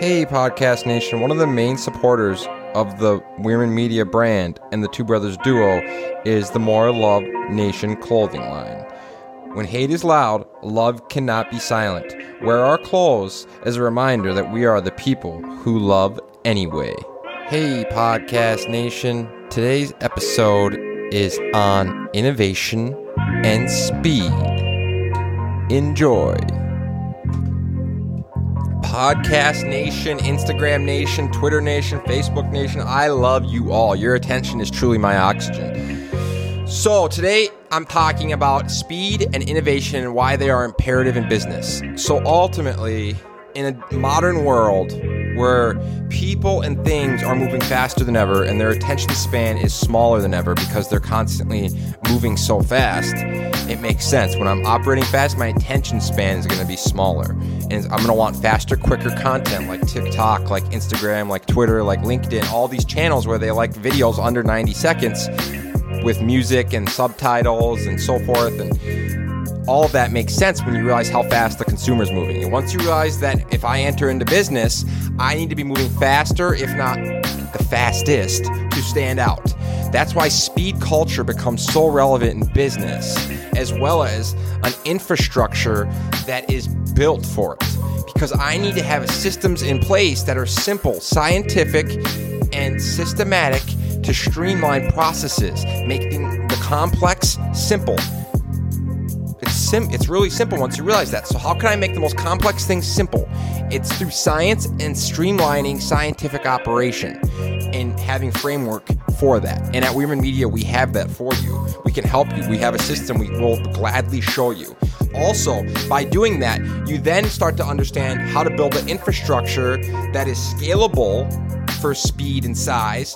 Hey, Podcast Nation. One of the main supporters of the Wierman Media brand and the Two Brothers duo is the More Love Nation clothing line. When hate is loud, love cannot be silent. Wear our clothes as a reminder that we are the people who love anyway. Hey, Podcast Nation. Today's episode is on innovation and speed. Enjoy. Podcast Nation, Instagram Nation, Twitter Nation, Facebook Nation, I love you all. Your attention is truly my oxygen. So, today I'm talking about speed and innovation and why they are imperative in business. So, ultimately, in a modern world where people and things are moving faster than ever and their attention span is smaller than ever because they're constantly moving so fast, it makes sense. When I'm operating fast, my attention span is going to be smaller. And I'm going to want faster, quicker content like TikTok, like Instagram, like Twitter, like LinkedIn, all these channels where they like videos under 90 seconds with music and subtitles and so forth. And all of that makes sense when you realize how fast the consumer is moving. And once you realize that if I enter into business, I need to be moving faster, if not the fastest, to stand out. That's why speed culture becomes so relevant in business, as well as an infrastructure that is built for it. Because I need to have systems in place that are simple, scientific, and systematic to streamline processes, making the complex simple it's sim it's really simple once you realize that. So how can I make the most complex things simple? It's through science and streamlining scientific operation and having framework for that. And at Wierman Media, we have that for you. We can help you. We have a system we will gladly show you. Also, by doing that, you then start to understand how to build an infrastructure that is scalable for speed and size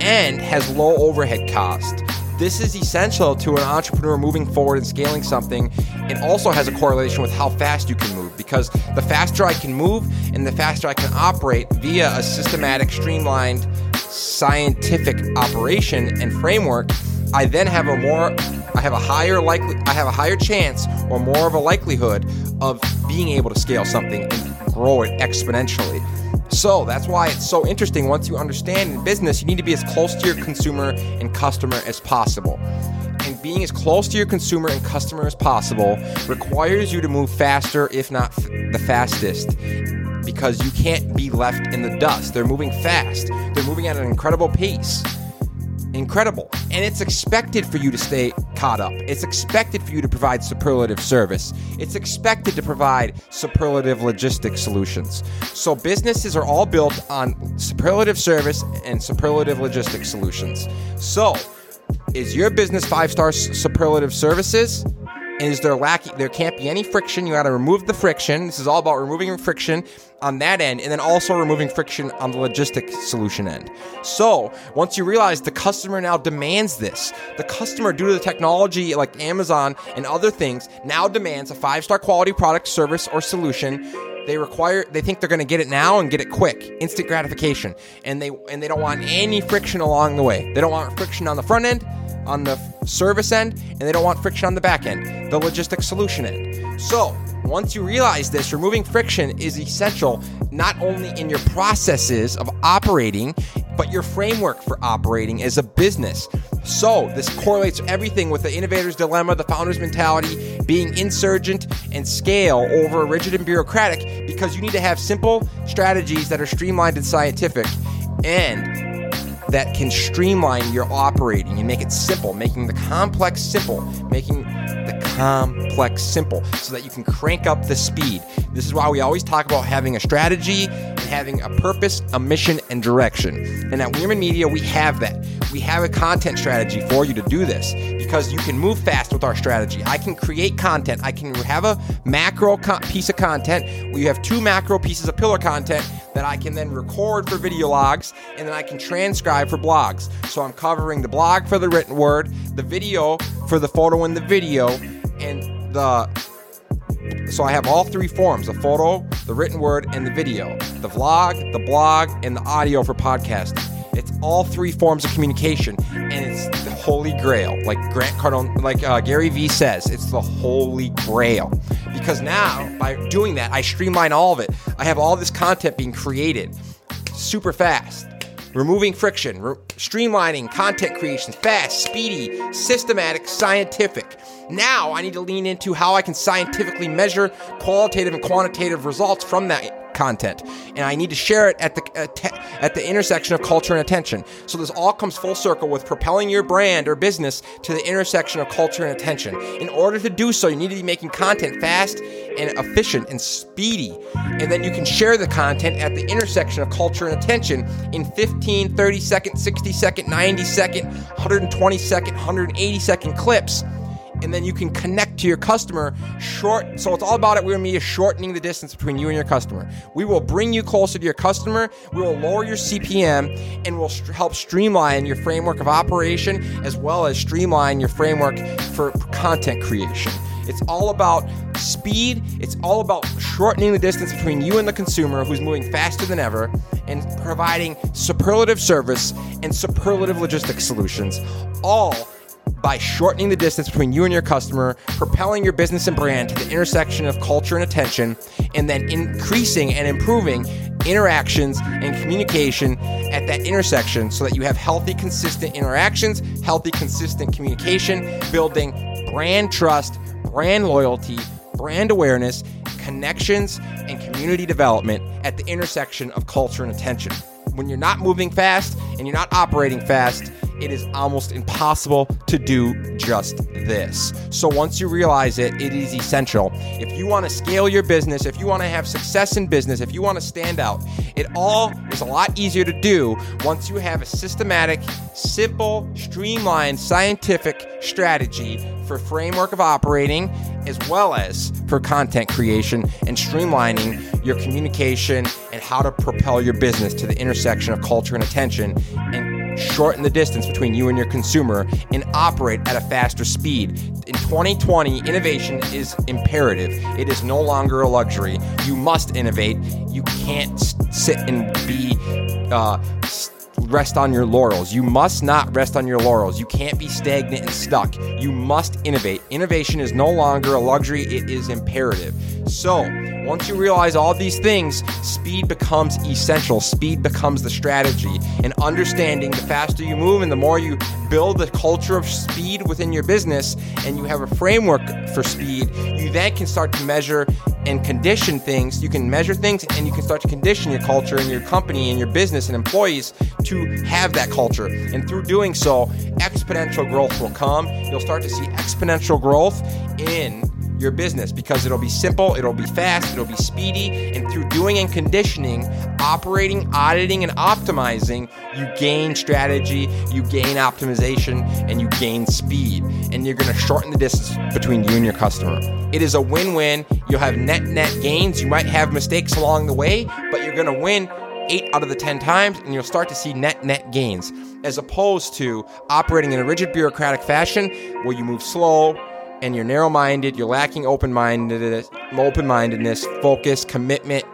and has low overhead cost. This is essential to an entrepreneur moving forward and scaling something. It also has a correlation with how fast you can move because the faster I can move and the faster I can operate via a systematic, streamlined, scientific operation and framework, I then have a more I have a higher likely I have a higher chance or more of a likelihood of being able to scale something and grow it exponentially. So that's why it's so interesting. Once you understand in business, you need to be as close to your consumer and customer as possible. And being as close to your consumer and customer as possible requires you to move faster, if not f- the fastest, because you can't be left in the dust. They're moving fast, they're moving at an incredible pace incredible. And it's expected for you to stay caught up. It's expected for you to provide superlative service. It's expected to provide superlative logistics solutions. So businesses are all built on superlative service and superlative logistics solutions. So, is your business five star superlative services? Is there lacking? There can't be any friction. You got to remove the friction. This is all about removing friction on that end, and then also removing friction on the logistic solution end. So once you realize the customer now demands this, the customer, due to the technology like Amazon and other things, now demands a five star quality product, service, or solution they require they think they're going to get it now and get it quick instant gratification and they and they don't want any friction along the way they don't want friction on the front end on the service end and they don't want friction on the back end. The logistics solution end. So once you realize this removing friction is essential not only in your processes of operating but your framework for operating as a business. So, this correlates everything with the innovator's dilemma, the founder's mentality, being insurgent and scale over rigid and bureaucratic because you need to have simple strategies that are streamlined and scientific. And that can streamline your operating and make it simple, making the complex simple, making the complex simple so that you can crank up the speed. This is why we always talk about having a strategy and having a purpose, a mission, and direction. And at Wierman Media, we have that. We have a content strategy for you to do this because you can move fast with our strategy. I can create content. I can have a macro co- piece of content. We have two macro pieces of pillar content that I can then record for video logs and then I can transcribe for blogs. So I'm covering the blog for the written word, the video for the photo and the video, and the so I have all three forms the photo, the written word, and the video the vlog, the blog, and the audio for podcasting. All three forms of communication, and it's the holy grail. Like Grant Cardone, like uh, Gary Vee says, it's the holy grail Because now, by doing that, I streamline all of it. I have all this content being created super fast removing friction, re- streamlining content creation, fast, speedy, systematic, scientific. Now I need to lean into how I can scientifically measure qualitative and quantitative results from that content, and I need to share it at the at the intersection of culture and attention. So this all comes full circle with propelling your brand or business to the intersection of culture and attention. In order to do so, you need to be making content fast and efficient and speedy, and then you can share the content at the intersection of culture and attention in 15, 30 second, 60 second, 90 second, 120 second, 180 second clips and then you can connect to your customer short. So it's all about it. We're me shortening the distance between you and your customer. We will bring you closer to your customer. We will lower your CPM and we'll st- help streamline your framework of operation as well as streamline your framework for content creation. It's all about speed. It's all about shortening the distance between you and the consumer who's moving faster than ever and providing superlative service and superlative logistics solutions, all by shortening the distance between you and your customer, propelling your business and brand to the intersection of culture and attention, and then increasing and improving interactions and communication at that intersection so that you have healthy, consistent interactions, healthy, consistent communication, building brand trust, brand loyalty, brand awareness, connections, and community development at the intersection of culture and attention. When you're not moving fast and you're not operating fast, it is almost impossible to do just this. So once you realize it, it is essential. If you want to scale your business, if you want to have success in business, if you want to stand out, it all is a lot easier to do once you have a systematic, simple, streamlined, scientific strategy for framework of operating as well as for content creation and streamlining your communication and how to propel your business to the intersection of culture and attention and shorten the distance between you and your consumer, and operate at a faster speed. In 2020, innovation is imperative. It is no longer a luxury. You must innovate. You can't sit and be uh, rest on your laurels. You must not rest on your laurels. You can't be stagnant and stuck. You must innovate. Innovation is no longer a luxury, it is imperative. So, once you realize all these things, speed becomes essential. Speed becomes the strategy. And understanding the faster you move and the more you build the culture of speed within your business and you have a framework for speed, you then can start to measure and condition things. You can measure things and you can start to condition your culture and your company and your business and employees to have that culture. And through doing so, exponential growth will come. You'll start to see exponential growth in your business because it'll be simple, it'll be fast, it'll be speedy, and through doing and conditioning, operating, auditing, and optimizing, you gain strategy, you gain optimization, and you gain speed. And you're gonna shorten the distance between you and your customer. It is a win win. You'll have net net gains. You might have mistakes along the way, but you're gonna win eight out of the 10 times, and you'll start to see net net gains, as opposed to operating in a rigid bureaucratic fashion where you move slow and you're narrow minded, you're lacking open mindedness, open mindedness, focus, commitment,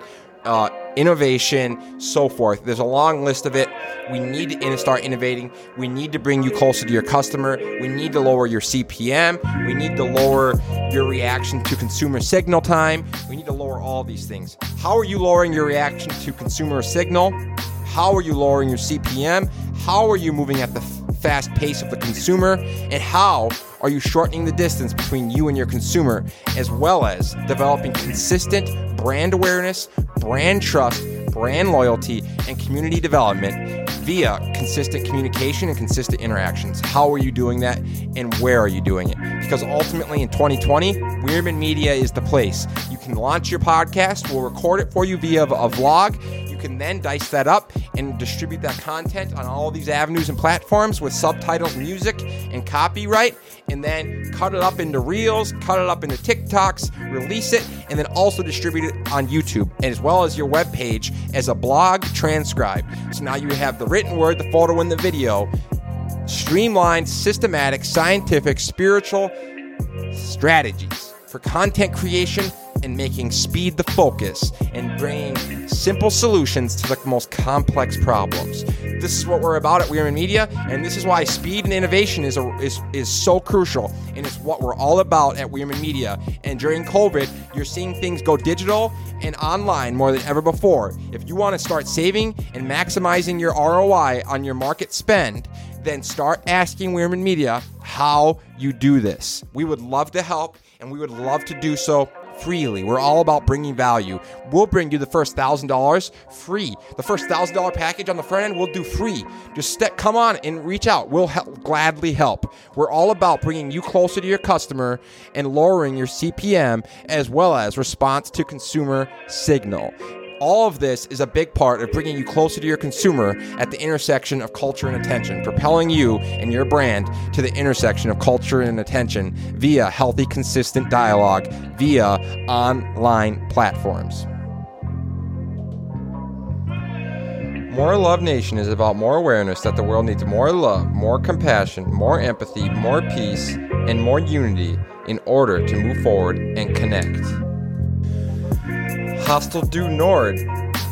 uh, innovation, so forth. There's a long list of it. We need to start innovating. We need to bring you closer to your customer. We need to lower your CPM. We need to lower your reaction to consumer signal time. We need to lower all these things. How are you lowering your reaction to consumer signal? How are you lowering your CPM? How are you moving at the fast pace of the consumer? And how are you shortening the distance between you and your consumer, as well as developing consistent brand awareness, brand trust, brand loyalty, and community development via consistent communication and consistent interactions? How are you doing that, and where are you doing it? Because ultimately, in 2020, Wierman Media is the place. You can launch your podcast, we'll record it for you via a vlog can then dice that up and distribute that content on all these avenues and platforms with subtitles, music, and copyright, and then cut it up into reels, cut it up into TikToks, release it, and then also distribute it on YouTube, as well as your web page as a blog transcribed. So now you have the written word, the photo, and the video streamlined, systematic, scientific, spiritual strategies for content creation, in making speed the focus and bringing simple solutions to the most complex problems. This is what we're about at Wierman Media, and this is why speed and innovation is, a, is, is so crucial, and it's what we're all about at Wierman Media. And during COVID, you're seeing things go digital and online more than ever before. If you want to start saving and maximizing your ROI on your market spend, then start asking Wierman Media how you do this. We would love to help, and we would love to do so freely. We're all about bringing value. We'll bring you the first thousand dollars free. The first thousand dollar package on the front end, we'll do free. Just step, come on and reach out. We'll help, gladly help. We're all about bringing you closer to your customer and lowering your CPM as well as response to consumer signal all of this is a big part of bringing you closer to your consumer at the intersection of culture and attention, propelling you and your brand to the intersection of culture and attention via healthy, consistent dialogue via online platforms. More Love Nation is about more awareness that the world needs more love, more compassion, more empathy, more peace, and more unity in order to move forward and connect. Hostel du Nord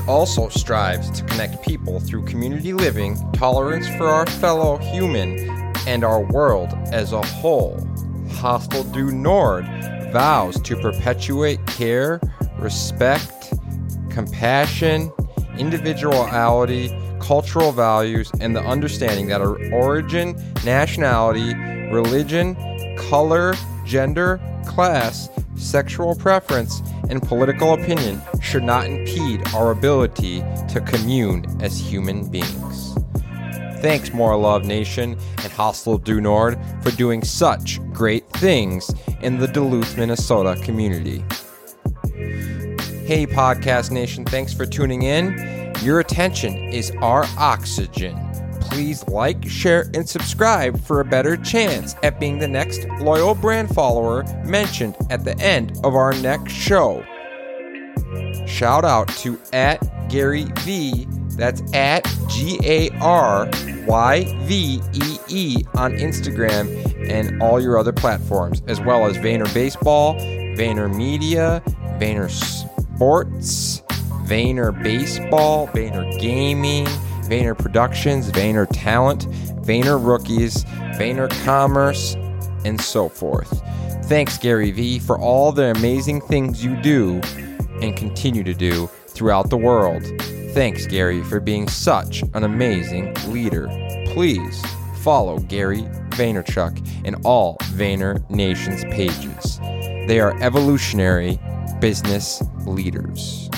also strives to connect people through community living, tolerance for our fellow human, and our world as a whole. Hostel du Nord vows to perpetuate care, respect, compassion, individuality, cultural values, and the understanding that our origin, nationality, religion, color, gender, class, sexual preference, and political opinion should not impede our ability to commune as human beings. Thanks, More Love Nation and Hostel du Nord, for doing such great things in the Duluth, Minnesota community. Hey, Podcast Nation, thanks for tuning in. Your attention is our oxygen. Please like, share, and subscribe for a better chance at being the next loyal brand follower mentioned at the end of our next show. Shout out to at Gary Vee. That's at G A R Y V E E on Instagram and all your other platforms, as well as Vayner Baseball, Vayner Media, Vayner Sports, Vayner Baseball, Vayner Gaming, Vayner Productions, Vayner Talent, Vayner Rookies, Vayner Commerce, and so forth. Thanks, Gary Vee, for all the amazing things you do and continue to do throughout the world. Thanks, Gary, for being such an amazing leader. Please follow Gary Vaynerchuk and all Vayner Nation's pages. They are evolutionary business leaders.